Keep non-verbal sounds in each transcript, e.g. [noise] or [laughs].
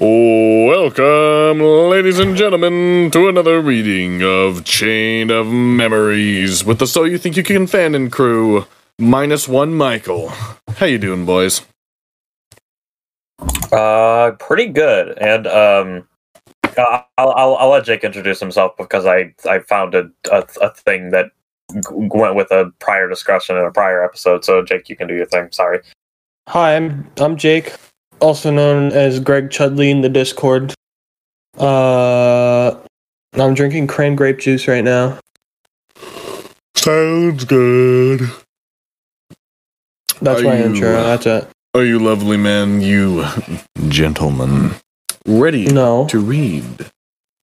Welcome, ladies and gentlemen, to another reading of Chain of Memories with the So You Think You Can Fan and crew, minus one Michael. How you doing, boys? Uh, pretty good. And um, I'll, I'll, I'll let Jake introduce himself because I I found a a, a thing that g- went with a prior discussion in a prior episode. So Jake, you can do your thing. Sorry. Hi, I'm I'm Jake, also known as Greg Chudley in the Discord. Uh, I'm drinking cran grape juice right now. Sounds good. That's Are my you, intro. uh, That's it. Are you lovely man, you gentleman, ready No, to read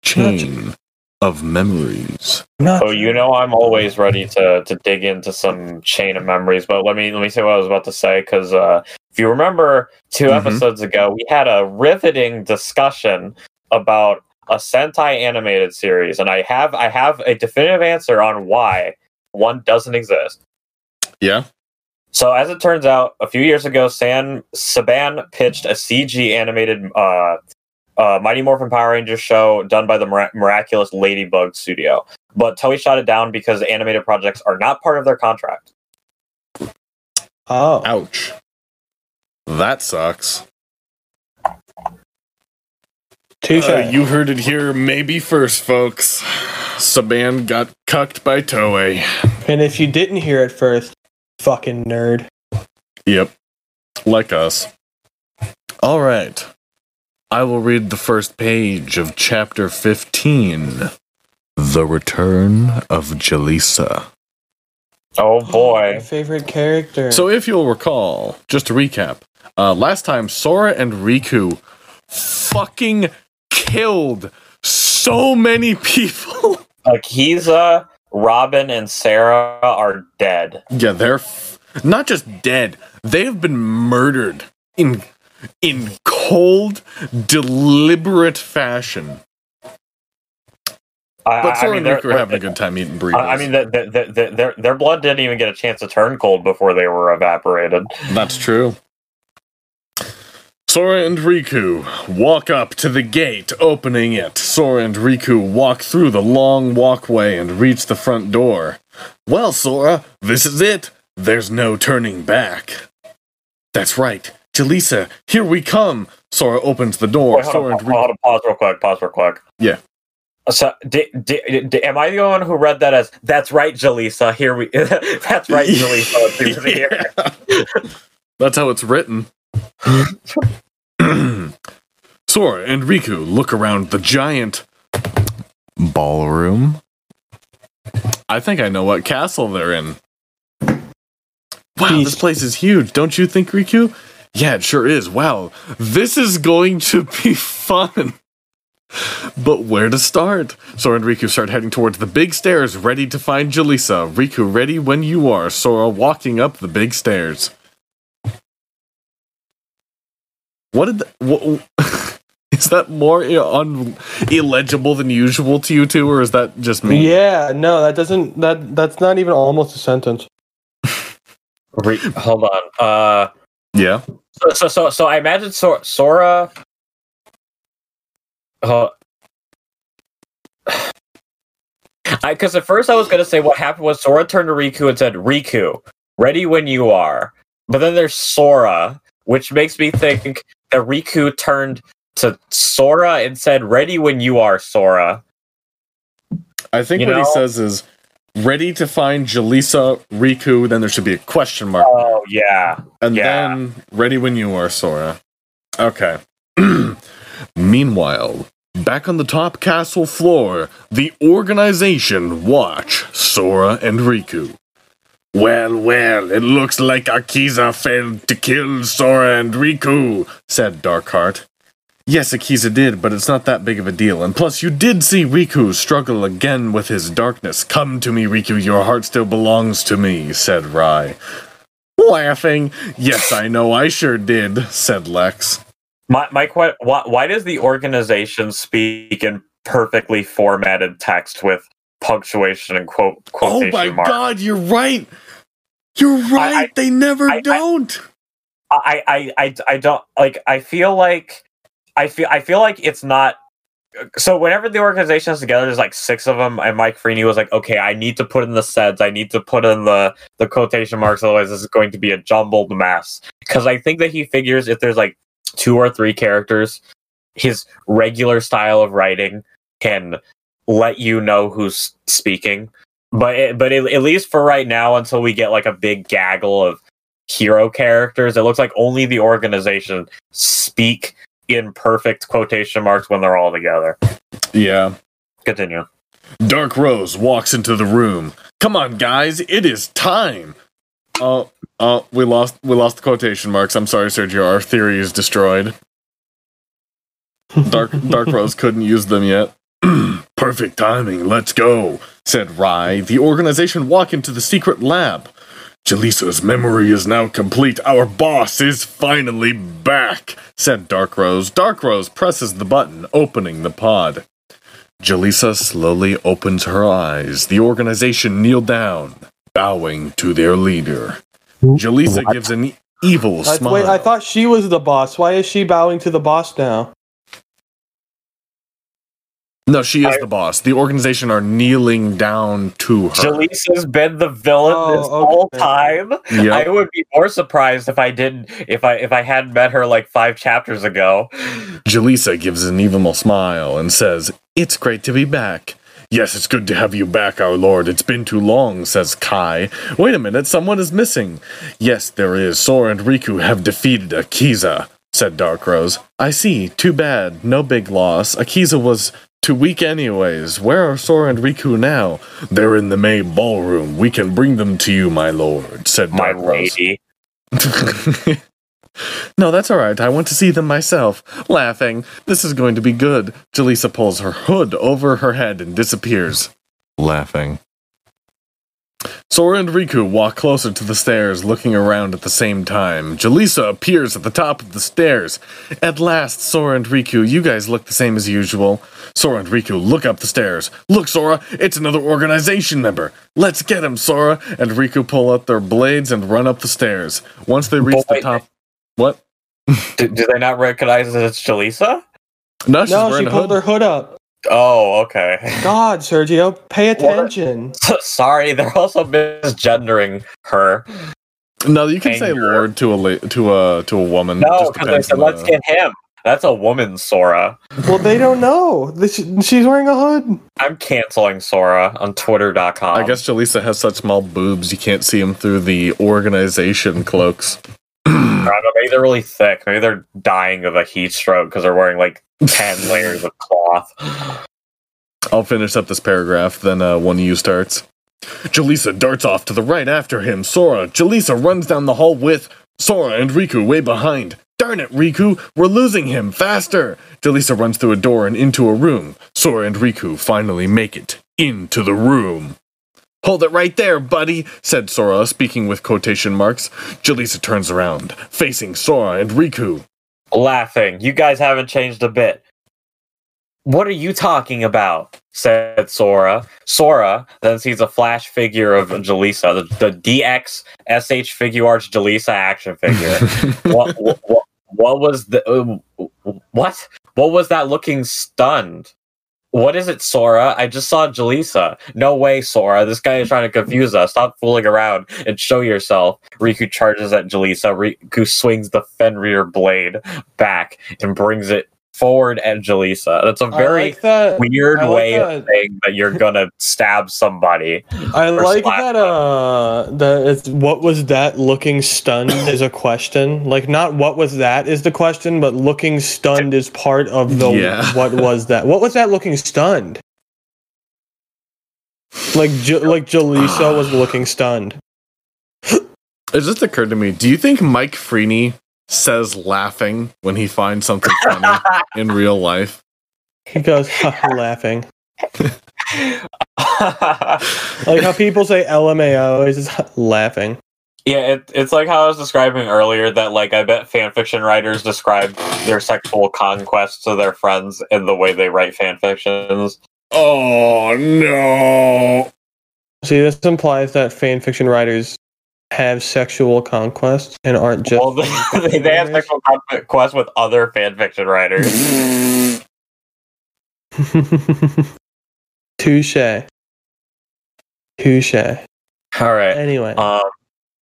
Chain of Memories? not. Oh, you know I'm always ready to to dig into some chain of memories. But let me let me say what I was about to say because uh, if you remember 2 Mhm. episodes ago, we had a riveting discussion about a Sentai animated series, and I have I have a definitive answer on why one doesn't exist. Yeah. So as it turns out, a few years ago, San Saban pitched a CG animated uh, uh, Mighty Morphin Power Rangers show done by the Mira- miraculous Ladybug Studio, but Toei shot it down because animated projects are not part of their contract. Oh, Ouch. That sucks. touche. Uh, you heard it here, maybe first, folks. Saban got cucked by Toei. and if you didn't hear it first, fucking nerd. Yep. Like us. All right. I will read the first page of chapter 15 The Return of Jalisa. Oh My boy! favorite character. So, if you'll recall, just to recap, uh, last time Sora and Riku fucking killed so many [laughs] people. Akiza, Robin, and Sarah are dead. Yeah, they're f- not just dead; they have been murdered in in cold, deliberate fashion. I, But I- I Sora mean, Riku are having a good time eating burritos. I I mean, the, the, the, their their blood didn't even get a chance to turn cold before they were evaporated. that's true. Sora and Riku walk up to the gate, opening it. Sora and Riku walk through the long walkway and reach the front door. Well, Sora, this is it. There's no turning back. That's right. Jalisa, here we come. Sora opens the door. Wait, hold, Sora on, and hold, on, pause real quick. Pause real quick. Yeah. So, di, di, di, am I the one who read that as "That's right, Jalisa"? Here we. [laughs] That's right, Jalisa. Let's do it here. [laughs] Yeah. That's how it's written. [clears throat] Sora and Riku look around the giant ballroom. I think I know what castle they're in. Wow, this place is huge, don't you think, Riku? Yeah, it sure is. Wow, this is going to be [laughs] fun. But where to start? Sora and Riku start heading towards the big stairs, ready to find Jalisa. Riku, ready when you are. Sora walking up the big stairs. What did the, what, [laughs] is that more un, illegible than usual to you two, or is that just me? yeah, no, that doesn't. That that's not even almost a sentence. Re- hold on. Uh, Yeah. So so so, so I imagine Sora. Sora uh, [sighs] because at first I was gonna say what happened was Sora turned to Riku and said, "Riku, ready when you are." But then there's Sora, which makes me think that Riku turned to Sora and said, "Ready when you are, Sora." I think You what he says is ready to find Jalisa, Riku, then there should be a question mark. Oh yeah, and yeah. then ready when you are, Sora. Okay. [clears throat] Meanwhile, back on the top castle floor, the organization watch Sora and Riku. Well, well, it looks like Akiza failed to kill Sora and Riku, said Darkheart. Yes, Akiza did, but it's not that big of a deal. And plus, you did see Riku struggle again with his darkness. Come to me, Riku, your heart still belongs to me, said Rai. Laughing. Yes, I know, I sure did, said Lex. My my que- why, why does the organization speak in perfectly formatted text with punctuation and quote Oh quotation my marks? god, you're right! You're right, I- they never I- don't! I, I I I don't like. I feel like I feel I feel like it's not. So whenever the organization is together, there's like six of them, and Mike Freeney was like, "Okay, I need to put in the sets. I need to put in the the quotation marks. Otherwise, this is going to be a jumbled mess." Because I think that he figures if there's like two or three characters, his regular style of writing can let you know who's speaking. But it, but it, at least for right now, until we get like a big gaggle of hero characters, it looks like only the organization speak in perfect quotation marks when they're all together. Yeah. Continue. Dark Rose walks into the room. Come on, guys, it is time. Oh, oh, we lost we lost the quotation marks. I'm sorry, Sergio. Our theory is destroyed. Dark Dark [laughs] Rose couldn't use them yet. [clears throat] Perfect timing. Let's go," said Rai. The organization walk into the secret lab. Jaleesa's memory is now complete. Our boss is finally back, said Dark Rose. Dark Rose presses the button, opening the pod. Jaleesa slowly opens her eyes. The organization kneel down, bowing to their leader. Jaleesa gives an evil I, smile. wait, I thought she was the boss. Why is she bowing to the boss now? No, she is I- the boss. The organization are kneeling down to her. Jaleesa's been the villain Oh, this whole time. Yep. I would be more surprised if I didn't if I if I hadn't met her like five chapters ago. Jaleesa gives an evil smile and says, It's great to be back. Yes, it's good to have you back, our lord. It's been too long, says Kai. Wait a minute, someone is missing. Yes, there is. Sora and Riku have defeated Akiza, said Dark Rose. I see. Too bad. No big loss. Akiza was too weak anyways. Where are Sora and Riku now? They're in the May ballroom. We can bring them to you, my lord, said My Dark Rose. lady. [laughs] no, that's all right. I want to see them myself. Laughing. This is going to be good. Jaleesa pulls her hood over her head and disappears. Laughing. Sora and Riku walk closer to the stairs, looking around at the same time. Jaleesa appears at the top of the stairs. At last, Sora and Riku, you guys look the same as usual. Sora and Riku look up the stairs. Look, Sora, it's another organization member. Let's get him, Sora. And Riku pull out their blades and run up the stairs. Once they reach the top. What? [laughs] Do, do they not recognize that it's Jalisa? No, she's no, wearing she pulled hood. her hood up. Oh, okay. [laughs] God, Sergio, pay attention. [laughs] Sorry, they're also misgendering her. No, you can say Anger. lord to a la- to a to a woman. No, because they said let's the- get him. That's a woman, Sora. Well, they don't know. She's wearing a hood. I'm canceling Sora on Twitter.com. I guess Jaleesa has such small boobs you can't see them through the organization cloaks. I don't know, maybe they're really thick. Maybe they're dying of a heat stroke because they're wearing like ten [laughs] layers of cloth. I'll finish up this paragraph, then uh, one of you starts. Jaleesa darts off to the right after him. Sora. Jaleesa runs down the hall with Sora and Riku way behind. Darn it, Riku, we're losing him. Faster! Jaleesa runs through a door and into a room. Sora and Riku finally make it into the room. Hold it right there, buddy, said Sora, speaking with quotation marks. Jaleesa turns around, facing Sora and Riku. Laughing. You guys haven't changed a bit. What are you talking about? said Sora. Sora then sees a flash figure of Jaleesa, the, the DX SH Figuarts Jaleesa action figure. [laughs] what, what, what, what was the uh, what? What was that looking stunned? What is it, Sora? I just saw Jaleesa. No way, Sora. This guy is trying to confuse us. Stop fooling around and show yourself. Riku charges at Jaleesa. Riku swings the Fenrir blade back and brings it forward at Jaleesa. That's a very like that. weird like way that. of saying that you're gonna stab somebody. [laughs] I like slap that. Uh, that it's what was that looking stunned [coughs] is a question. Like not what was that is the question, but looking stunned is part of the Yeah. [laughs] what was that? What was that looking stunned? Like J- like Jaleesa was [sighs] looking stunned. It just occurred to me. Do you think Mike Freeney says laughing when he finds something funny [laughs] in real life? He goes laughing. [laughs] Like how people say LMAO is just laughing. Yeah, it, it's like how I was describing earlier that like I bet fanfiction writers describe their sexual conquests to their friends in the way they write fanfictions. Oh no! See, this implies that fan fiction writers have sexual conquests and aren't just. well, [laughs] they, they have sexual conquest with other fanfiction writers. [laughs] Touche. Touche. All right. Anyway, Um,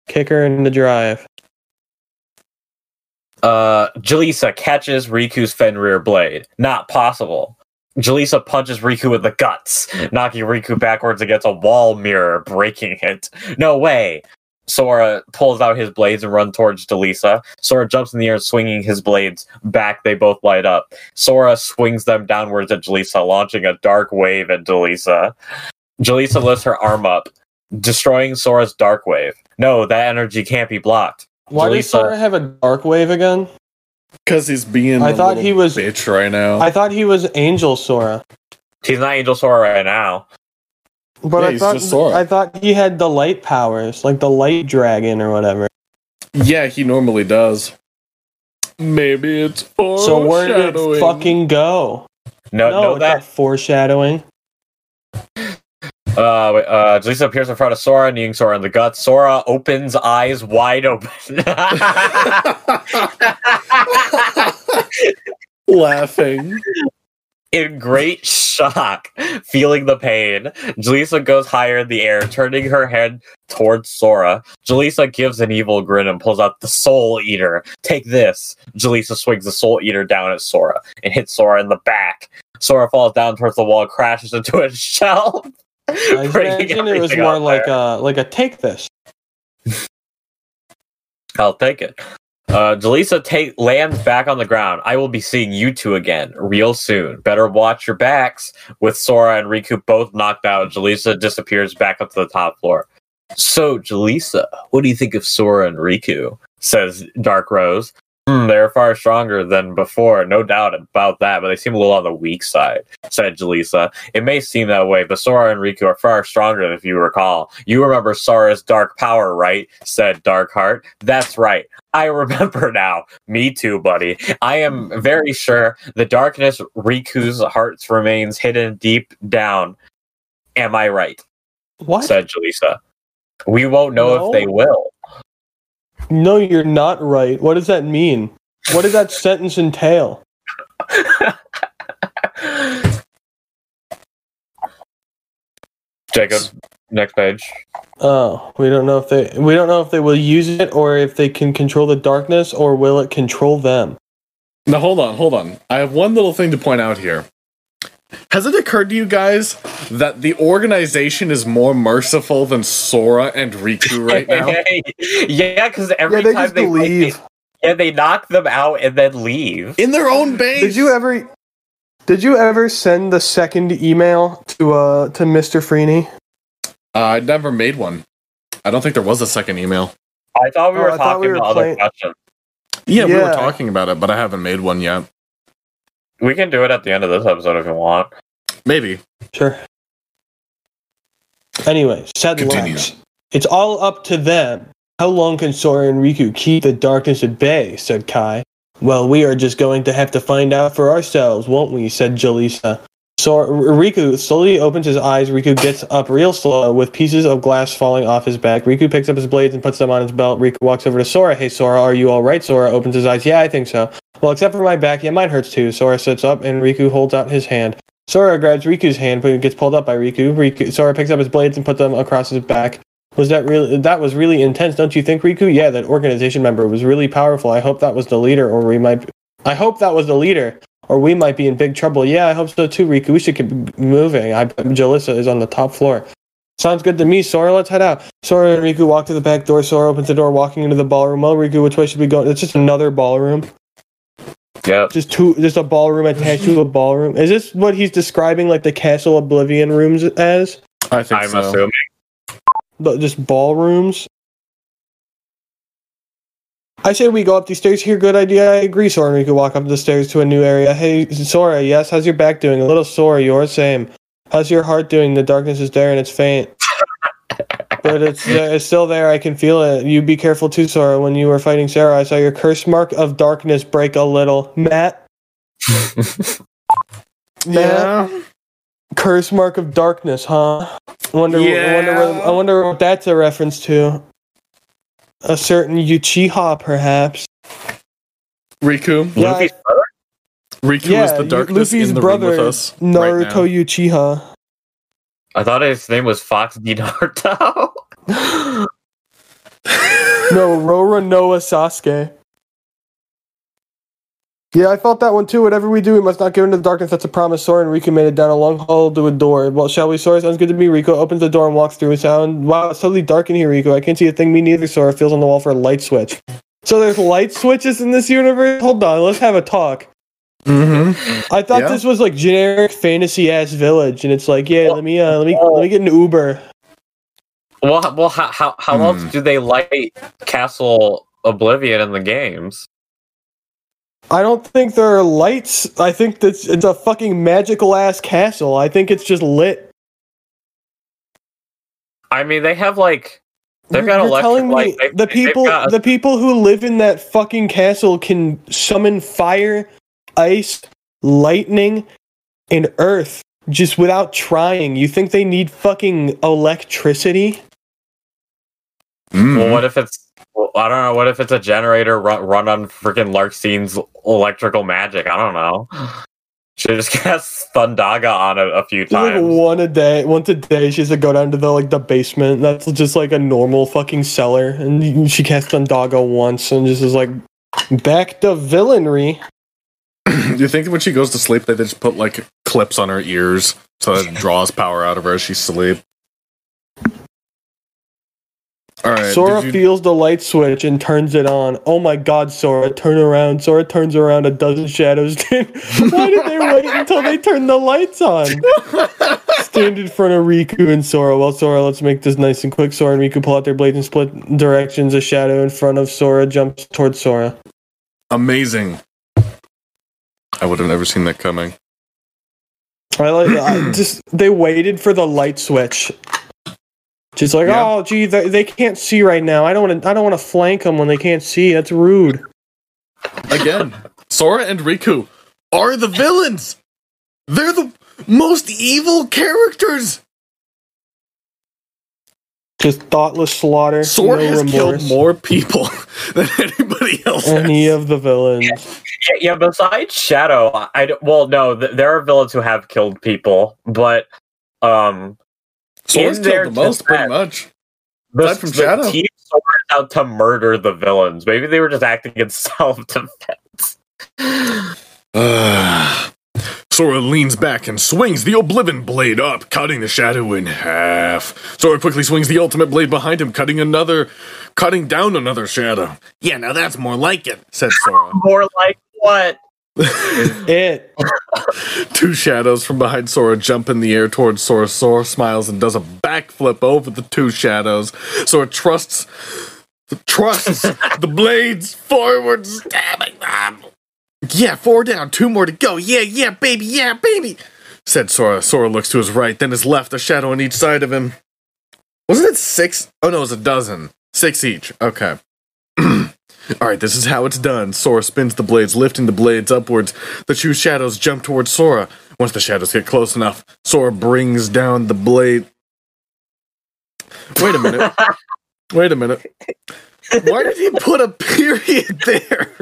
kick her in the drive. uh, Jalisa catches Riku's Fenrir blade. Not possible. Jalisa punches Riku in the guts, knocking Riku backwards against a wall mirror, breaking it. No way. Sora pulls out his blades and runs towards Jalisa. Sora jumps in the air, swinging his blades back. They both light up. Sora swings them downwards at Jalisa, launching a dark wave at Jalisa. Jalisa lifts her arm up, destroying Sora's dark wave. No, that energy can't be blocked. Why does Jalisa- Sora have a dark wave again? Because he's being I a thought he was- bitch right now. I thought he was Angel Sora, He's not Angel Sora right now. But Yeah, I he's thought just Sora. I thought he had the light powers, like the light dragon or whatever. yeah, he normally does. Maybe it's So where did it fucking go? No, no, no, that foreshadowing. Uh, wait, uh, Jalisa appears in front of Sora, kneeing Sora in the gut. Sora opens eyes wide open. [laughs] [laughs] Laughing. In great shock, feeling the pain. Jalisa goes higher in the air, turning her head towards Sora. Jalisa gives an evil grin and pulls out the Soul Eater. Take this. Jalisa swings the Soul Eater down at Sora and hits Sora in the back. Sora falls down towards the wall, crashes into a [laughs] shelf. I imagine it was more like there. a like a take this. I'll take it. Uh, Jalisa take lands back on the ground. I will be seeing you two again real soon. Better watch your backs. With Sora and Riku both knocked out, Jalisa disappears back up to the top floor. So, Jalisa, what do you think of Sora and Riku? Says Dark Rose. Hmm, they're far stronger than before, no doubt about that, but they seem a little on the weak side, said Jalisa. It may seem that way, but Sora and Riku are far stronger, than if you recall. You remember Sora's dark power, right? said Darkheart. That's right. I remember [laughs] now. Me too, buddy. I am very sure the darkness Riku's heart remains hidden deep down. Am I right? What? said Jalisa. We won't know No. if they will. No, you're not right. What does that mean? What does that sentence entail? Jacob, next page. Oh, we don't know if they we don't know if they will use it or if they can control the darkness or will it control them. Now hold on, hold on. I have one little thing to point out here. Has it occurred to you guys that the organization is more merciful than Sora and Riku right [laughs] now? yeah, because every yeah, they time just they believe. yeah, they knock them out and then leave. In their own base. Did you ever Did you ever send the second email to uh to Mr. Freeney? Uh, I never made one. I don't think there was a second email. I thought we Oh, were I thought talking we were about other playing- questions. Yeah, we were talking about it, but I haven't made one yet. We can do it at the end of this episode if you want. Maybe. Sure. Anyway, said Continue. Lex. It's all up to them. How long can Sora and Riku keep the darkness at bay? said Kai. Well, we are just going to have to find out for ourselves, won't we? said Jalisa. Sora, Riku slowly opens his eyes. Riku gets up real slow with pieces of glass falling off his back. Riku picks up his blades and puts them on his belt. Riku walks over to Sora. Hey, Sora, are you all right? Sora opens his eyes. Yeah, I think so. Well, except for my back. Yeah, mine hurts too. Sora sits up and Riku holds out his hand. Sora grabs Riku's hand, but gets pulled up by Riku. Riku. Sora picks up his blades and puts them across his back. Was that really? That was really intense, don't you think, Riku? Yeah, that organization member was really powerful. I hope that was the leader, or we might. I hope that was the leader, or we might be in big trouble. Yeah, I hope so too, Riku. We should keep moving. I Jalissa is on the top floor. Sounds good to me, Sora. Let's head out. Sora and Riku walk to the back door. Sora opens the door, walking into the ballroom. Well, Riku, which way should we go? It's just another ballroom. Yep. Just two, just a ballroom attached to a ballroom. Is this what he's describing, like the Castle Oblivion rooms as? I think I'm so. assuming. But just ballrooms. I say we go up these stairs here. Good idea. I agree, Sora. We could walk up the stairs to a new area. Hey, Sora. Yes. How's your back doing? A little sore. Yours same. How's your heart doing? The darkness is there and it's faint. But it's there, it's still there. I can feel it. You be careful too, Sora. When you were fighting Sarah, I saw your curse mark of darkness break a little. Matt. [laughs] Matt. Yeah. Curse mark of darkness, huh? I wonder, I wonder, what, I wonder what that's a reference to. a certain Uchiha, perhaps. Riku. Yeah, Luffy's brother? Riku yeah, is the darkness Luffy's in the brother, room with us. Naruto right. Uchiha. I thought his name was Fox D Naruto. No, Rora Noah Sasuke. Yeah, I felt that one too. Whatever we do, we must not give into the darkness. That's a promise. Sora and Riku made it down a long hall to a door. Well, shall we? Sora sounds good to me. Riku opens the door and walks through. Sound wow, it's totally dark in here, Riku. I can't see a thing. Me neither. Sora feels on the wall for a light switch. So there's light switches in this universe. Hold on, let's have a talk. Mm-hmm. I thought Yeah. this was like generic fantasy ass village, and it's like, yeah, let me, uh, let me, let me get an Uber. Well, well, how how, how Hmm. else do they light Castle Oblivion in the games? I don't think there are lights. I think that's it's a fucking magical ass castle. I think it's just lit. I mean, they have like they've You're- got you're electric telling me. They- the they've people got- the people who live in that fucking castle can summon fire, ice, lightning, and earth just without trying. You think they need fucking electricity? Mm-hmm. Well, what if it's? Well, I don't know. What if it's a generator run, run on freaking Larxene's electrical magic? I don't know. [sighs] She just [laughs] cast Thundaga on it a few Just like times. one a day, once a day. She has to go down to the like the basement. That's just like a normal fucking cellar, and she casts on Doggo once, and just is like back to villainry. [clears throat] you think when she goes to sleep, they just put like clips on her ears so that it [laughs] draws power out of her as she sleep? All right. Sora you- feels the light switch and turns it on. Oh my god, Sora, turn around. Sora turns around, a dozen shadows. [laughs] Why did they wait until they turned the lights on? [laughs] Stand in front of Riku and Sora. Well, Sora, let's make this nice and quick. Sora and Riku pull out their blades and split directions. A shadow in front of Sora jumps towards Sora. Amazing. I would have never seen that coming. I like I just they waited for the light switch. Just like, Yeah. oh, gee, they, they can't see right now. I don't want to. I don't want to flank them when they can't see. That's rude. Again, Sora and Riku are the villains. They're the most evil characters. Just thoughtless slaughter. Sora no has killed remorse. more people [laughs] than anybody else. any has. of the villains. Yeah, yeah, besides Shadow, I, I well, no, th- there are villains who have killed people, but um, Their killed the most, pretty much. the, Aside from the Shadow. team Sora out to murder the villains. Maybe they were just acting in [laughs] self defense. [sighs] Sora leans back and swings the Oblivion blade up, cutting the shadow in half. Sora quickly swings the ultimate blade behind him, cutting another, cutting down another shadow. Yeah, now that's more like it, said Sora. More like what? [laughs] It. [laughs] Two shadows from behind Sora jump in the air towards Sora. Sora smiles and does a backflip over the two shadows. Sora trusts, trusts [laughs] the blades forward, stabbing them. Yeah, four down, two more to go. Yeah, yeah, baby, yeah, baby, said Sora. Sora looks to his right, then his left, a shadow on each side of him. Wasn't it six? Oh no, it was a dozen. Six each. Okay. All right, this is how it's done. Sora spins the blades, lifting the blades upwards. The two shadows jump towards Sora. Once the shadows get close enough, Sora brings down the blade. Wait a minute. [laughs] Wait a minute. Why did he put a period there?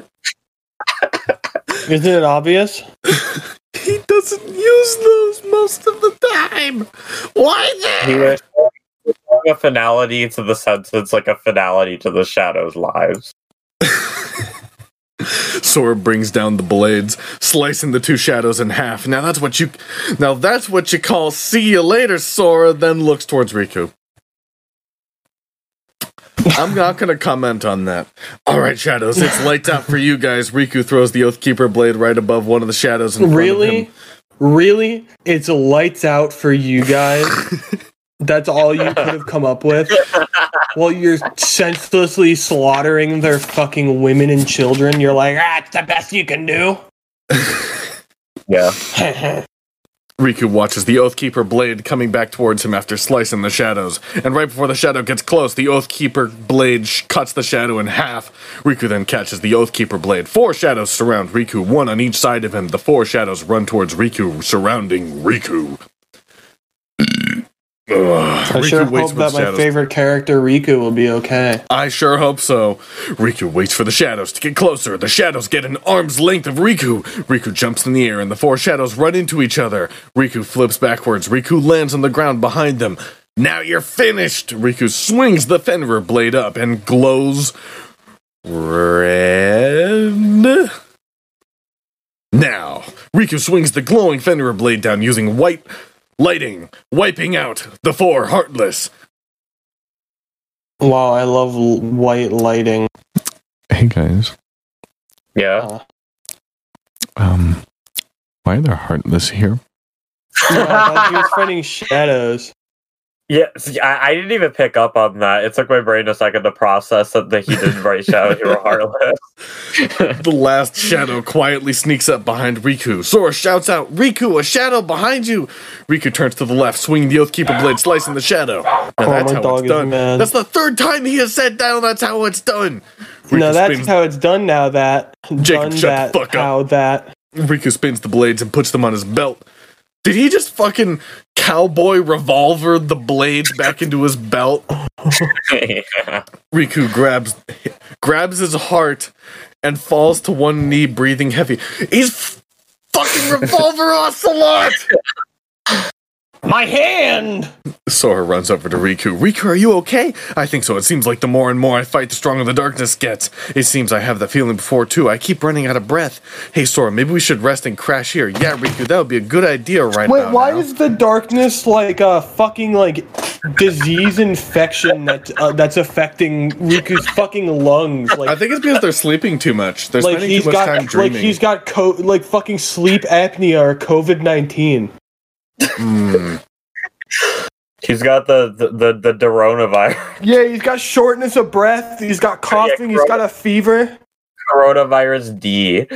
Isn't it obvious? [laughs] He doesn't use those most of the time. Why He there? was a finality to the sentence, like a finality to the shadows' lives. [laughs] Sora brings down the blades, slicing the two shadows in half. Now that's what you now that's what you call see you later, Sora, then looks towards Riku. I'm not gonna comment on that. Alright, shadows, it's lights out for you guys. Riku throws the Oathkeeper blade right above one of the shadows in Really? Really? It's lights out for you guys. [laughs] That's all you could have come up with. While you're senselessly slaughtering their fucking women and children, you're like, ah, it's the best you can do. [laughs] Yeah. [laughs] Riku watches the Oathkeeper blade coming back towards him after slicing the shadows. And right before the shadow gets close, the Oathkeeper blade sh- cuts the shadow in half. Riku then catches the Oathkeeper blade. Four shadows surround Riku, one on each side of him. The four shadows run towards Riku, surrounding Riku. Ugh. I Riku sure waits hope that my shadows. favorite character Riku will be okay. I sure hope so. Riku waits for the shadows to get closer. The shadows get an arm's length of Riku. Riku jumps in the air and the four shadows run into each other. Riku flips backwards. Riku lands on the ground behind them. Now you're finished! Riku swings the Fenrir blade up and glows red. Now, Riku swings the glowing Fenrir blade down using white lighting, wiping out the four heartless. Wow, I love l- white lighting. Hey guys, Yeah. um, why are there heartless here? Yeah, I thought he was fighting shadows. Yeah, see, I, I didn't even pick up on that. It took my brain a second to process that the, he didn't write Shadow Hero [laughs] Heartless. The last shadow quietly sneaks up behind Riku. Sora shouts out, Riku, a shadow behind you! Riku turns to the left, swinging the Oathkeeper blade, slicing the shadow. Now Oh, that's how dog it's done. mad. That's the third time he has said down that's how it's done. Riku no, that's spins, how it's done now. That Jacob, done shut the that. fuck up. how that. Riku spins the blades and puts them on his belt. Did he just fucking cowboy revolver the blades back into his belt? yeah. [laughs] Riku grabs grabs his heart and falls to one knee, breathing heavy. He's f- fucking revolver ocelot. My hand. Sora runs over to Riku. Riku, are you okay? I think so. It seems like the more and more I fight, the stronger the darkness gets. It seems I have that feeling before too. I keep running out of breath. Hey, Sora, maybe we should rest and crash here. Yeah, Riku, that would be a good idea right Wait, about why now. is the darkness like a fucking like disease infection that uh, that's affecting Riku's fucking lungs? Like, I think it's because they're sleeping too much. They're like spending he's too much got time like he's got co- like fucking sleep apnea or COVID nineteen. Mm. He's got the the the, the coronavirus Yeah, he's got shortness of breath. He's got coughing. He's got a fever. coronavirus D.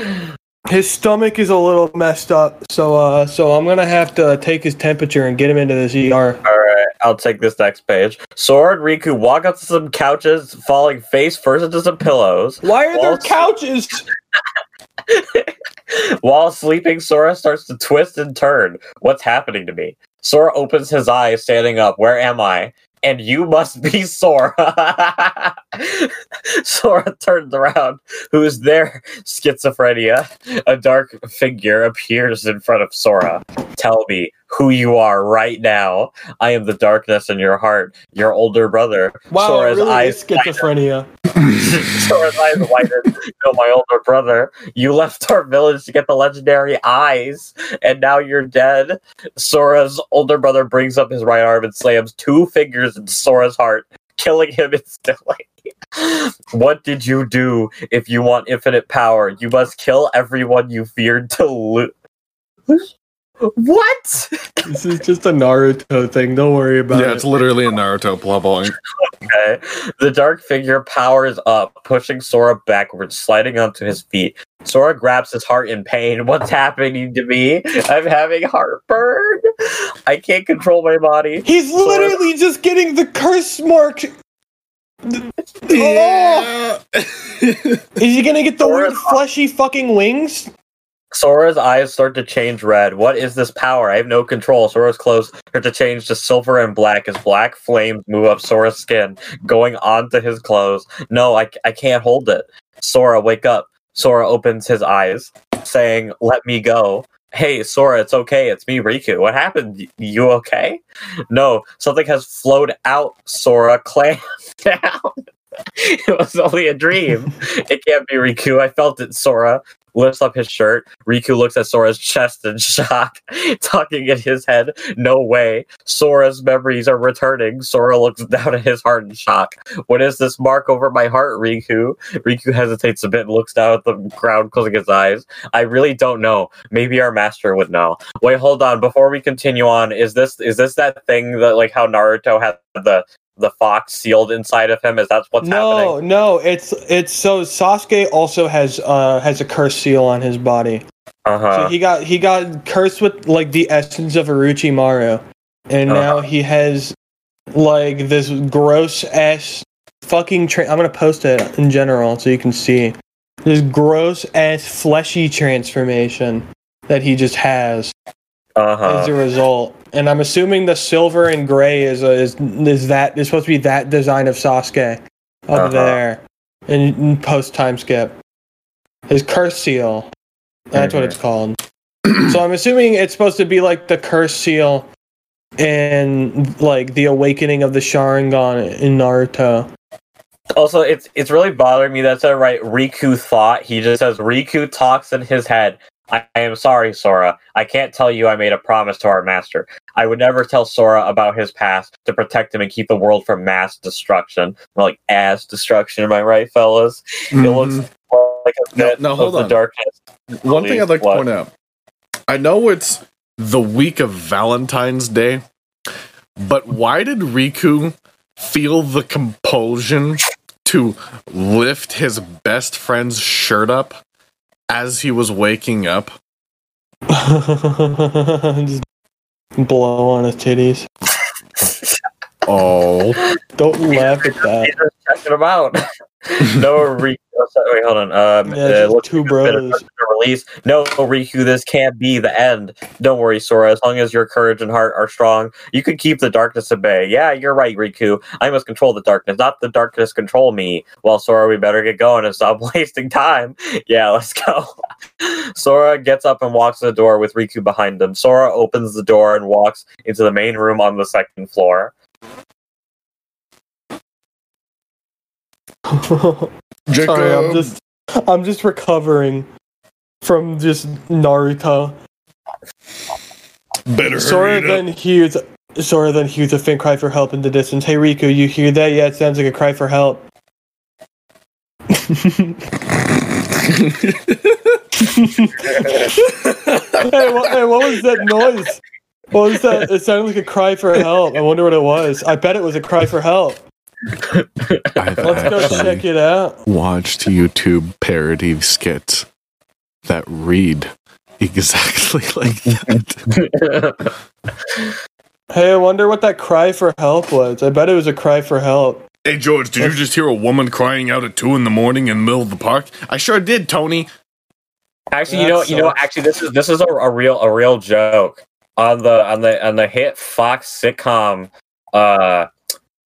His stomach is a little messed up, so uh, so I'm gonna have to take his temperature and get him into this ER. All right, I'll take this next page. Sora and Riku walk up to some couches, falling face first into some pillows. Why are there couches? [laughs] [laughs] While sleeping, Sora starts to twist and turn. What's happening to me? Sora opens his eyes, standing up. Where am I? And you must be [laughs] Sora. [laughs] Sora turns around. Who's there? Schizophrenia. A dark figure appears in front of Sora. Tell me who you are right now. I am the darkness in your heart, your older brother. Wow, Sora's really eyes schizophrenia. Sora's eyes widened. No, my older brother. You left our village to get the legendary eyes, and now you're dead. Sora's older brother brings up his right arm and slams two fingers into Sora's heart, killing him [laughs] instantly. what did you do if you want infinite power? You must kill everyone you feared to lose. What? This is just a Naruto thing. Don't worry about Yeah, it. Yeah, it's literally a Naruto plot point. Okay. The dark figure powers up, pushing Sora backwards, sliding onto his feet. Sora grabs his heart in pain. [laughs] What's happening to me? I'm having heartburn. I can't control my body. He's literally just getting the curse mark. [laughs] Oh! Is he gonna get the weird fleshy fucking wings? Sora's eyes start to change red. What is this power? I have no control. Sora's clothes start to change to silver and black as black flames move up Sora's skin, going onto his clothes. No, I, I can't hold it. Sora, wake up. Sora opens his eyes, saying, Let me go. Hey, Sora, it's okay. It's me, Riku. What happened? You okay? No, something has flowed out, Sora. Clam [laughs] down. it was only a dream. It can't be Riku. I felt it, Sora lifts up his shirt. Riku looks at Sora's chest in [laughs] shock, tucking in his head. No way. Sora's memories are returning. Sora looks down at his heart in shock. What is this mark over my heart, Riku? Riku hesitates a bit and looks down at the ground, closing his eyes. I really don't know. Maybe our master would know. Wait, hold on. Before we continue on, is this is this that thing that like how Naruto had the the fox sealed inside of him? Is that what's no, happening? no, no, it's it's so Sasuke also has uh has a curse seal on his body. Uh So huh. he got he got cursed with like the essence of Orochimaru, and Uh-huh. now he has like this gross ass fucking. Tra- I'm gonna post it in general so you can see this gross ass fleshy transformation that he just has. Uh as a result. And I'm assuming the silver and gray is a, is is that is supposed to be that design of Sasuke up Uh-huh. there in, in post time skip. His curse seal. That's what it's called. so I'm assuming it's supposed to be like the curse seal and like the awakening of the Sharingan in Naruto. Also, it's it's really bothering me that's a right Riku thought. He just says Riku talks in his head. I, I am sorry, Sora. I can't tell you I made a promise to our master. I would never tell Sora about his past to protect him and keep the world from mass destruction. More like ass destruction, am I right, fellas? It looks like a Mm-hmm. No, bit no, of hold the on. darkness. One thing I'd like to point out. I know it's the week of Valentine's Day, but why did Riku feel the compulsion to lift his best friend's shirt up as he was waking up? [laughs] Just blow on his titties. Oh, Don't laugh at that. He's just checking him out. [laughs] no Riku. oh, Wait, hold on. Um, Yeah, uh, two like it's been a bros. Release. No, Riku, this can't be the end. Don't worry, Sora. As long as your courage and heart are strong, you can keep the darkness at bay. Yeah, you're right, Riku. I must control the darkness, not the darkness control me. Well, Sora, we better get going and [laughs] stop wasting time. Yeah, let's go. [laughs] Sora gets up and walks to the door with Riku behind him. Sora opens the door and walks into the main room on the second floor. [laughs] Jacob. Sorry, I'm just I'm just recovering from just Naruto. better Sora it then hears Sora then hears a faint cry for help in the distance. Hey Riku, you hear that? Yeah, it sounds like a cry for help. [laughs] hey, what, hey, what was that noise? What was that? It sounded like a cry for help. I wonder what it was. I bet it was a cry for help. I've Let's go check it out. watched YouTube parody skits that read exactly [laughs] like that. [laughs] Hey, I wonder what that cry for help was. I bet it was a cry for help. Hey George, did you just hear a woman crying out at two in the morning in the middle of the park? I sure did, Tony. Actually, you That know, you know, actually, this is this is a, a real a real joke on the on the on the hit Fox sitcom, uh,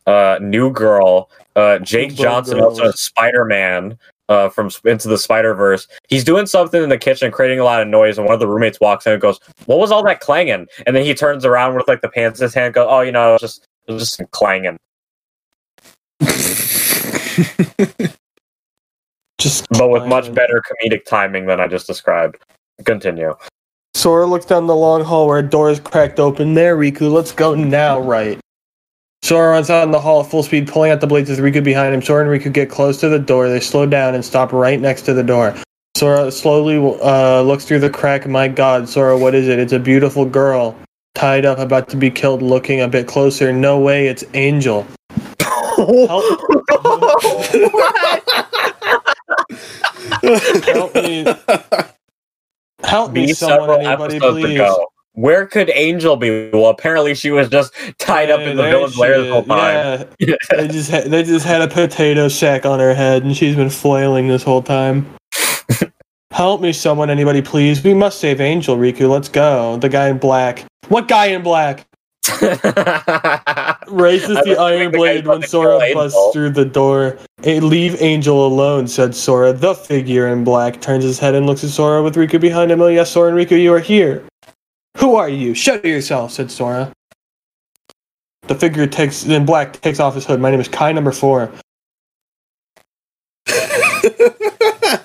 uh, New Girl. Uh, Jake Two Johnson, Girls. also Spider Man, uh, from Into the Spider Verse. He's doing something in the kitchen, creating a lot of noise, and one of the roommates walks in and goes, "What was all that clanging?" And then he turns around with like the pants in his hand, go, "Oh, you know, it was just it was just clanging." [laughs] Just but with much better comedic timing than I just described. Continue. Sora looks down the long hall where a door is cracked open. There, Riku, let's go now, right? Sora runs out in the hall at full speed, pulling out the blades with Riku behind him. Sora and Riku get close to the door. They slow down and stop right next to the door. Sora slowly uh, looks through the crack. My god, Sora, what is it? It's a beautiful girl. Tied up, about to be killed, looking a bit closer. No way, it's Angel. Help, [laughs] help me. Help me, Be someone, anybody, episodes please. Where could Angel be? Well, apparently she was just tied up in the villain's lair this whole time. Yeah, [laughs] they just had, they just had a potato sack on her head, and she's been flailing this whole time. [laughs] Help me, someone, anybody, please. We must save Angel, Riku. Let's go. The guy in black. What guy in black? [laughs] Raises the iron the blade when Sora busts Angel. through the door. "Eh, leave Angel alone, said Sora. The figure in black turns his head and looks at Sora with Riku behind him. Oh, yes, Sora and Riku, you are here. Who are you? Show yourself, said Sora. The figure takes then black takes off his hood. My name is Kai number four. [laughs]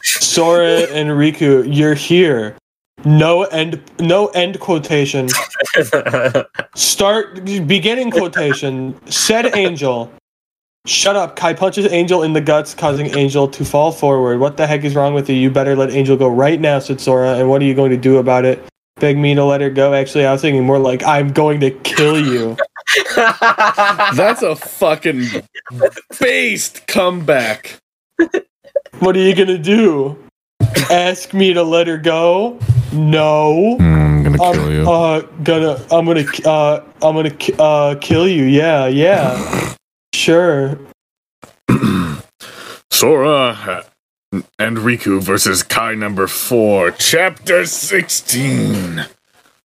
Sora and Riku, you're here. No end no end quotation. Start beginning quotation. Said Angel. Shut up. Kai punches Angel in the guts, causing Angel to fall forward. What the heck is wrong with you? You better let Angel go right now, said Sora. And what are you going to do about it? Beg me to let her go? Actually, I was thinking more like, I'm going to kill you. [laughs] That's a fucking based comeback. What are you going to do? Ask me to let her go? No. Mm, I'm gonna kill I'm you. uh gonna I'm gonna uh I'm gonna uh kill you. Yeah, yeah. [laughs] Sure. Sora and Riku versus Kai number four, chapter 16.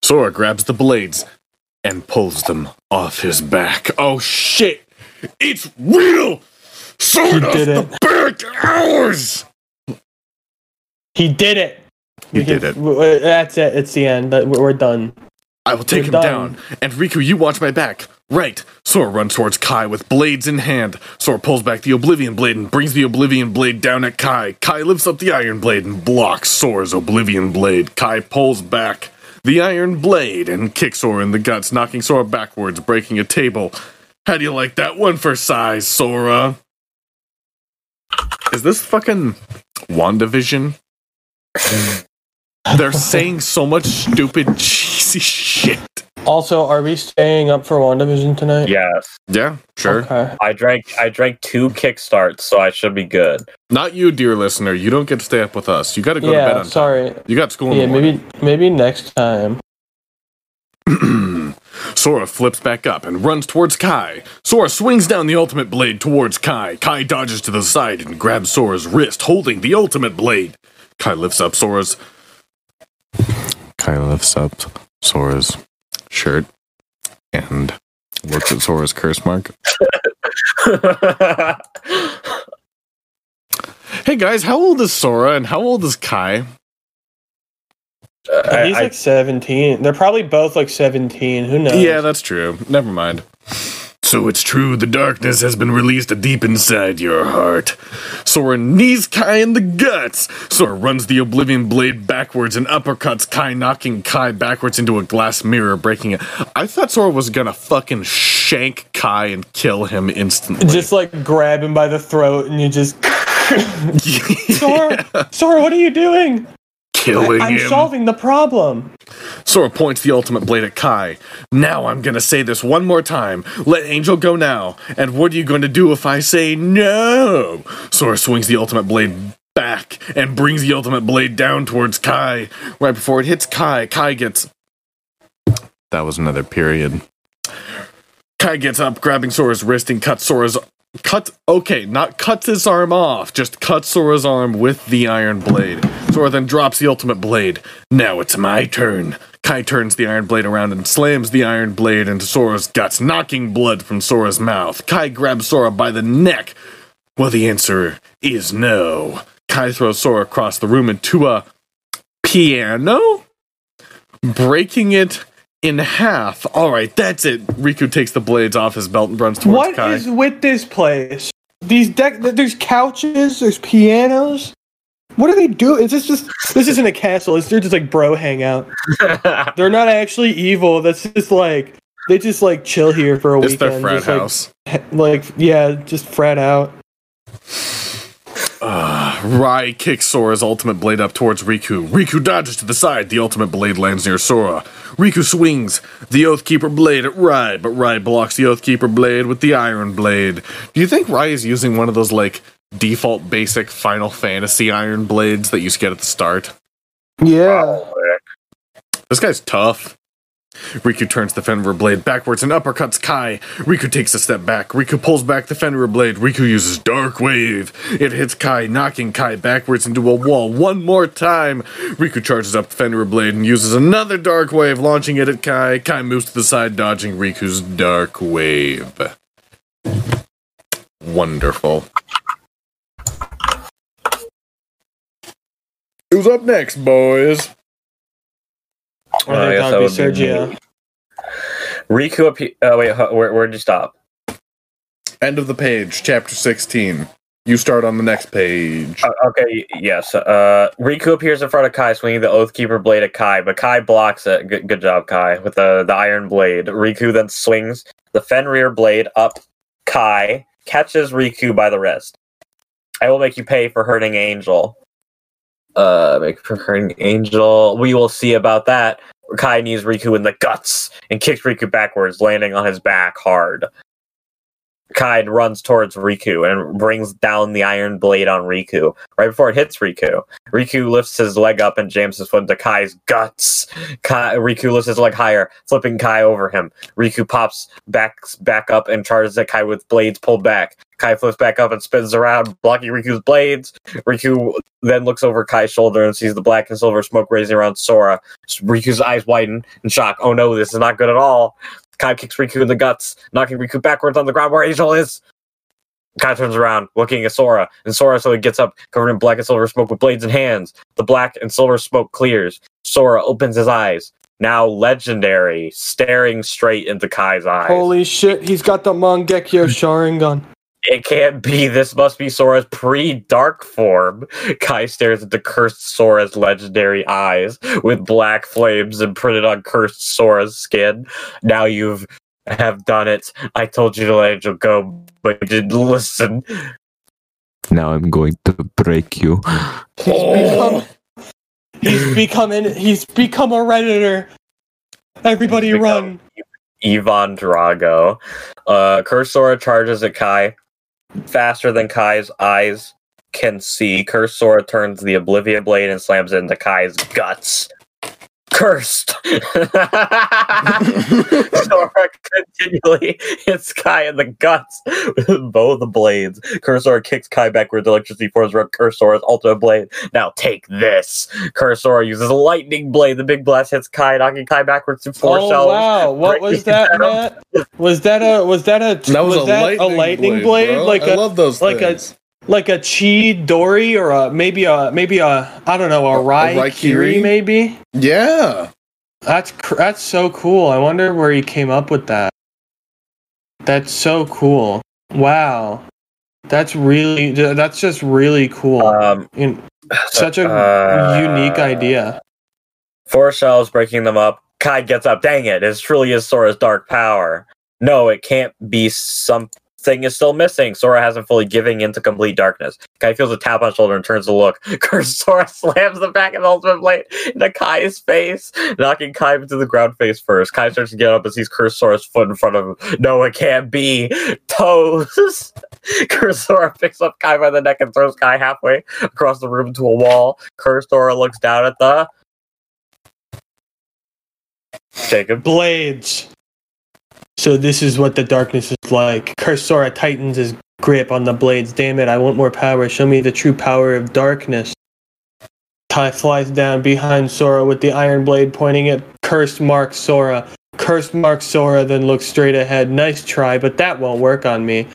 Sora grabs the blades and pulls them off his back. Oh shit! It's real! Sora, did the it. back ours! He did it. He We can- did it. That's it. It's the end. We're we're done. I will take We're him done. down. And Riku, you watch my back. Right. Sora runs towards Kai with blades in hand. Sora pulls back the Oblivion Blade and brings the Oblivion Blade down at Kai. Kai lifts up the Iron Blade and blocks Sora's Oblivion Blade. Kai pulls back the Iron Blade and kicks Sora in the guts, knocking Sora backwards, breaking a table. How do you like that one for size, Sora? Is this fucking WandaVision? [laughs] They're saying so much stupid, cheesy shit. Also, are we staying up for WandaVision tonight? Yes. Yeah, sure. Okay. I drank I drank two kickstarts, so I should be good. Not you, dear listener. You don't get to stay up with us. You got to go to bed Yeah. on Sorry. time. You got school in Yeah. the. Maybe maybe next time. [clears throat] Sora flips back up and runs towards Kai. Sora swings down the ultimate blade towards Kai. Kai dodges to the side and grabs Sora's wrist, holding the ultimate blade. Kai lifts up Sora's. Kai lifts up Sora's shirt and looks at Sora's curse mark. [laughs] Hey guys, how old is Sora and how old is Kai? I- He's I- like 17. They're probably both like 17. Who knows? Yeah, that's true. Never mind. So it's true, the darkness has been released deep inside your heart. Sora knees Kai in the guts. Sora runs the Oblivion Blade backwards and uppercuts Kai, knocking Kai backwards into a glass mirror, breaking it. I thought Sora was gonna fucking shank Kai and kill him instantly. Just like grab him by the throat and you just. [laughs] Sora, Sora, what are you doing? killing him? I'm him. solving the problem. Sora points the ultimate blade at Kai. Now I'm gonna say this one more time. Let Angel go now. And what are you going to do if I say no? Sora swings the ultimate blade back and brings the ultimate blade down towards Kai. Right before it hits Kai, Kai gets That was another period. Kai gets up, grabbing Sora's wrist and cuts Sora's cut okay, not cuts his arm off, just cuts Sora's arm with the iron blade. Sora then drops the ultimate blade. Now it's my turn. Kai turns the iron blade around and slams the iron blade into Sora's guts, knocking blood from Sora's mouth. Kai grabs Sora by the neck. Well, the answer is no. Kai throws Sora across the room into a piano, breaking it in half. All right, that's it. Riku takes the blades off his belt and runs towards What Kai. is with this place? These deck. There's couches. There's pianos. What do they do? Is this just? This isn't a castle. It's they're just like bro hangout. [laughs] They're not actually evil. That's just like they just like chill here for a it's weekend. their frat just, like, house. Like yeah, just frat out. Uh, [sighs] Rai kicks Sora's ultimate blade up towards Riku. Riku dodges to the side. The ultimate blade lands near Sora. Riku swings the Oathkeeper blade at Rai, but Rai blocks the Oathkeeper blade with the Iron Blade. Do you think Rai is using one of those, like, default basic Final Fantasy Iron Blades that you used to get at the start? Yeah. This guy's tough. Riku turns the Fenrir blade backwards and uppercuts Kai. Riku takes a step back. Riku pulls back the Fenrir blade. Riku uses Dark Wave. It hits Kai, knocking Kai backwards into a wall one more time. Riku charges up the Fenrir blade and uses another Dark Wave, launching it at Kai. Kai moves to the side, dodging Riku's Dark Wave. Wonderful. Who's up next, boys? I I think guess that'd be would be Sergio. Riku up he- Oh wait, hu- where where'd you stop? End of the page, chapter 16. You start on the next page. Uh, okay, yes. Uh, Riku appears in front of Kai, swinging the Oathkeeper blade at Kai, but Kai blocks it. Good, good job, Kai, with the, the iron blade. Riku then swings the Fenrir blade up Kai, catches Riku by the wrist. I will make you pay for hurting Angel. Uh, hurting Angel. We will see about that. Kai knees Riku in the guts and kicks Riku backwards, landing on his back hard. Kai runs towards Riku and brings down the iron blade on Riku. Right before it hits Riku, Riku lifts his leg up and jams his foot into Kai's guts. Kai, Riku lifts his leg higher, flipping Kai over him. Riku pops back back up and charges at Kai with blades pulled back. Kai flips back up and spins around, blocking Riku's blades. Riku then looks over Kai's shoulder and sees the black and silver smoke raising around Sora. Riku's eyes widen in shock. Oh no, this is not good at all. Kai kicks Riku in the guts, knocking Riku backwards on the ground where Angel is. Kai turns around, looking at Sora, and Sora suddenly gets up, covered in black and silver smoke with blades in hands. The black and silver smoke clears. Sora opens his eyes, now legendary, staring straight into Kai's eyes. Holy shit, he's got the Mangekyo Sharingan. It can't be. This must be Sora's pre-dark form. Kai stares at the cursed Sora's legendary eyes with black flames imprinted on cursed Sora's skin. Now you've have done it. I told you to let Angel go, but you didn't listen. Now I'm going to break you. He's [gasps] become He's becoming he's become a redditor. Everybody He's run. Ivan Drago. Uh, Cursed Sora charges at Kai faster than Kai's eyes can see. Cursed Sora turns the Oblivion Blade and slams it into Kai's guts. Cursed! [laughs] Sora continually hits Kai in the guts with both blades. Cursed Sora kicks Kai backwards. Electricity forms around Cursed Sora's ultimate blade. Now take this. Cursed Sora uses a lightning blade. The big blast hits Kai, knocking Kai backwards to four oh shells. wow, what was that. Matt? Was that a was that a That was, a, that lightning a lightning blade? bro. Like I a love those like a- things. Like a Chi Dory or a maybe a maybe a I don't know a Rai Raikiri? Kiri maybe. yeah. That's cr- that's so cool. I wonder where he came up with that. That's so cool. Wow. That's really that's just really cool. Um, You know, such a uh, unique idea. Four shells breaking them up. Kai gets up. Dang it! It truly is Sora's dark power. No, it can't be. Something is still missing. Sora hasn't fully giving into complete darkness. Kai feels a tap on the shoulder and turns to look. [laughs] Cursed Sora slams the back of the ultimate blade into Kai's face, knocking Kai into the ground face first. Kai starts to get up and sees Cursed Sora's foot in front of him. No, it can't be. Toes. [laughs] Cursed Sora picks up Kai by the neck and throws Kai halfway across the room to a wall. Cursed Sora looks down at the Jacob. Blades. So this is what the darkness is like. Cursed Sora tightens his grip on the blades. Damn it, I want more power. Show me the true power of darkness. Kai flies down behind Sora with the iron blade pointing at Cursed Mark Sora. Cursed Mark Sora then looks straight ahead. Nice try, but that won't work on me.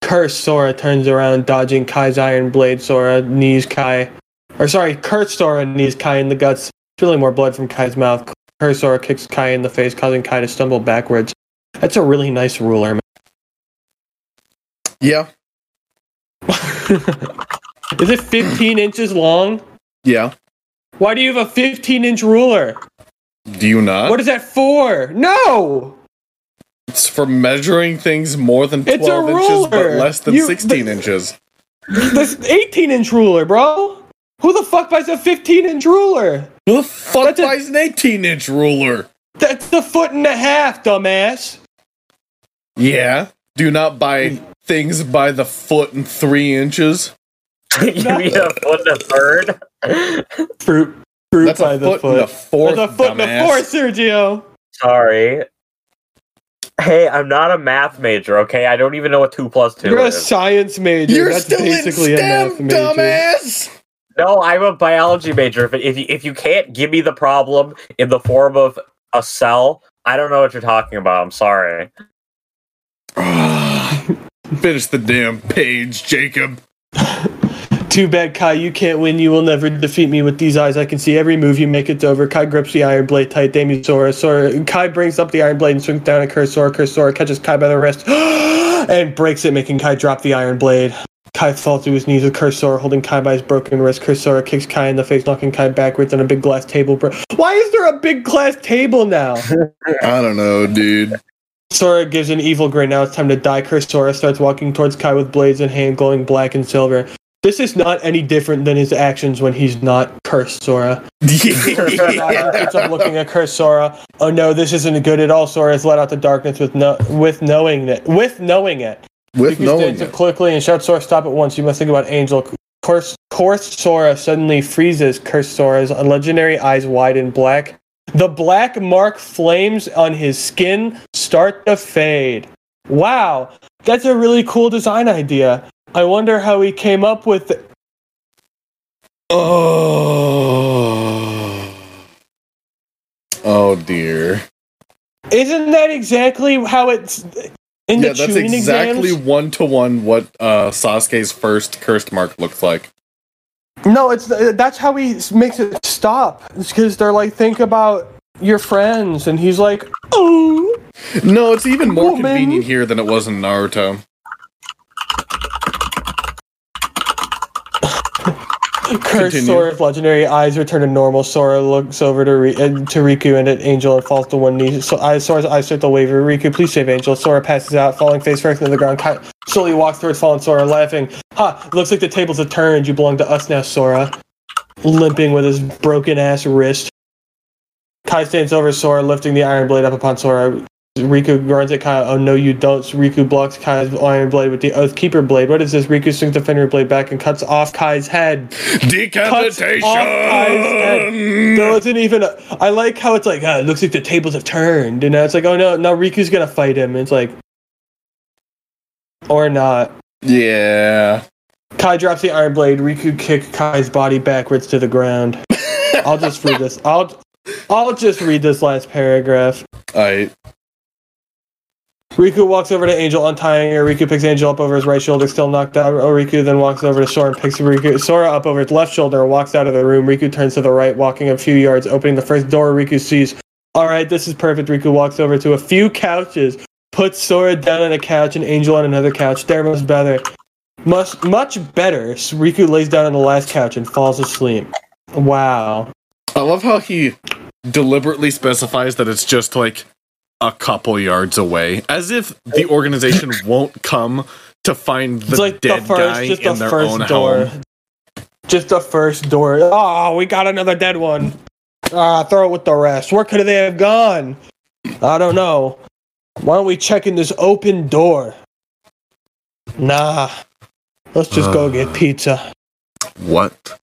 Cursed Sora turns around, dodging Kai's iron blade. Sora knees Kai. Or sorry, Cursed Sora knees Kai in the guts, spilling more blood from Kai's mouth. Cursed Sora kicks Kai in the face, causing Kai to stumble backwards. That's a really nice ruler, man. Yeah. [laughs] Is it 15 inches long? Yeah. Why do you have a 15 inch ruler? Do you not? What is that for? No! it's for measuring things more than 12 inches but less than You- 16 inches. This 18 inch ruler, bro! Who the fuck buys a 15 inch ruler? Who the fuck That's a- buys an 18 inch ruler? That's a foot and a half, dumbass! Yeah. Do not buy mm. things by the foot and three inches. [laughs] you mean a [laughs] foot and a third? Fruit. Fruit That's by a the foot, foot. and a fourth. That's a foot and a fourth, Sergio! Sorry. Hey, I'm not a math major, okay? I don't even know what two plus 2 You're a science major. You're That's still in basically a STEM, math major. dumbass. No, I'm a biology major. If, if, you, if you can't give me the problem in the form of a cell, I don't know what you're talking about. I'm sorry. [sighs] Finish the damn page, Jacob. [laughs] Too bad, Kai. You can't win. You will never defeat me with these eyes. I can see every move you make. It's over. Kai grips the iron blade tight. Damien Sora. Sora. Kai brings up the iron blade and swings down at Curse Sora. Catches Kai by the wrist [gasps] and breaks it, making Kai drop the iron blade. Kai falls to his knees with Curse holding Kai by his broken wrist. Curse kicks Kai in the face, knocking Kai backwards on a big glass table. Bro- Why is there a big glass table now? [laughs] I don't know, dude. Sora gives an evil grin. Now it's time to die. Cursed Sora starts walking towards Kai with blades in hand, glowing black and silver. This is not any different than his actions when he's not Cursed Sora. Gets [laughs] up looking at Cursed Sora. Oh no, this isn't good at all. Sora has let out the darkness with no with knowing it. With knowing it. With knowing it. quickly and shouts, Sora, stop at once. You must think about Angel. Course, course Sora suddenly freezes Cursed Sora's legendary eyes wide widen black. The black mark flames on his skin start to fade. Wow, that's a really cool design idea. I wonder how he came up with it. Oh. Oh dear. Isn't that exactly how it's in yeah, the that's exactly one to one what uh, Sasuke's first cursed mark looks like. No, it's uh, that's how he makes it stop. It's because they're like, think about your friends, and he's like, oh. No, it's even more Woman. convenient here than it was in Naruto. Cursed Continue. Sora's legendary eyes return to normal. Sora looks over to, Ri- uh, to Riku and at Angel and falls to one knee. So, uh, Sora's eyes start to waver. Riku, please save Angel. Sora passes out, falling face first into the ground. Kai slowly walks towards fallen Sora, laughing. Ha! Looks like the tables have turned. You belong to us now, Sora. Limping with his broken ass wrist. Kai stands over Sora, lifting the iron blade up upon Sora. Riku runs at Kai. Oh no, you don't. Riku blocks Kai's iron blade with the Oathkeeper blade. What is this? Riku swings the Fenrir blade back and cuts off Kai's head. Decapitation. Cuts off Kai's head. There wasn't even. A, I like how it's like. Ah, it looks like the tables have turned, and now it's like, oh no, now Riku's gonna fight him. It's like, or not. Yeah. Kai drops the iron blade. Riku kick Kai's body backwards to the ground. I'll just read this. I'll. I'll just read this last paragraph. [laughs] I Riku walks over to Angel, untying her. Riku picks Angel up over his right shoulder, still knocked out. Oh, Riku then walks over to Sora and picks Riku, Sora up over his left shoulder and walks out of the room. Riku turns to the right, walking a few yards, opening the first door Riku sees. All right, this is perfect. Riku walks over to a few couches, puts Sora down on a couch and Angel on another couch. There much better. Much, much better. Riku lays down on the last couch and falls asleep. Wow. I love how he deliberately specifies that it's just like a couple yards away, as if the organization [laughs] won't come to find the like the dead first, guy just in the their first own door. home. Just the first door. Oh, we got another dead one. Ah, throw it with the rest. Where could they have gone? I don't know. Why don't we check in this open door? Nah. Let's just go Uh. get [sighs] pizza. What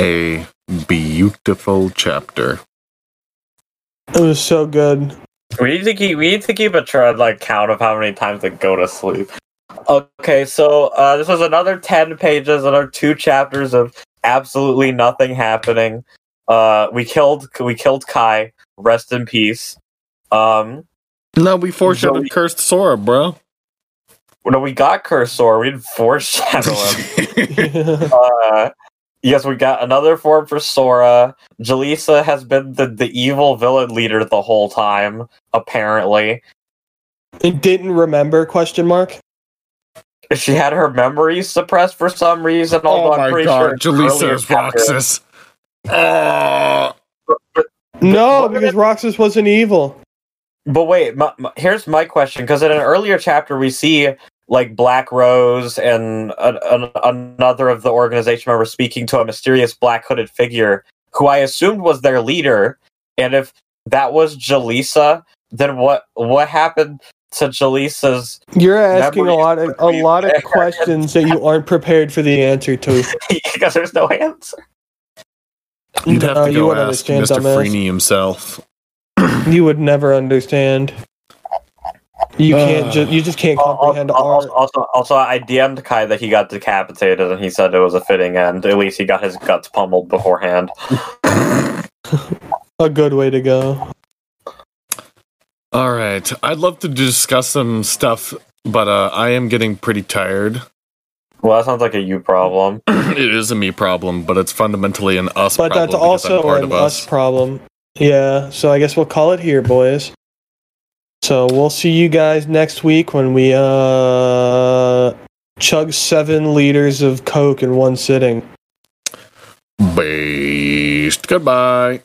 a beautiful chapter. It was so good. We need to keep we need to keep a trend like count of how many times they go to sleep. Okay, so uh, this was another ten pages, another two chapters of absolutely nothing happening. Uh, we killed we killed Kai. Rest in peace. Um, No, we foreshadowed Joey- cursed Sora, bro. no, we got Cursor. We didn't foreshadow him. [laughs] uh, yes, we got another form for Sora. Jaleesa has been the, the evil villain leader the whole time, apparently. and didn't remember question mark? She had her memories suppressed for some reason. oh although I'm my pretty god, sure Jaleesa earlier is Roxas. Oh, No, because Roxas wasn't evil. But wait, my, my- here's my question: because in an earlier chapter, we see like Black Rose and an, an, another of the organization members speaking to a mysterious black hooded figure, who I assumed was their leader. And if that was Jaleesa, then what what happened to Jaleesa's? You're asking a lot of a lot of questions that you [laughs] aren't prepared for the answer to. [laughs] because there's no answer. you'd have No, to you go wouldn't ask Mr. dumbass. Freeney himself. You would never understand. You can't Uh. just you just can't comprehend al- art. Also, also, also, I DM'd Kai that he got decapitated, and he said it was a fitting end. At least he got his guts pummeled beforehand. A good way to go. All right, I'd love to discuss some stuff, but uh, I am getting pretty tired. Well, that sounds like a you problem. [clears throat] it is a me problem, but it's fundamentally an us problem. But problem. that's also part an of us problem. Yeah, so I guess we'll call it here, boys. So we'll see you guys next week when we uh chug seven liters of Coke in one sitting. Based. Goodbye.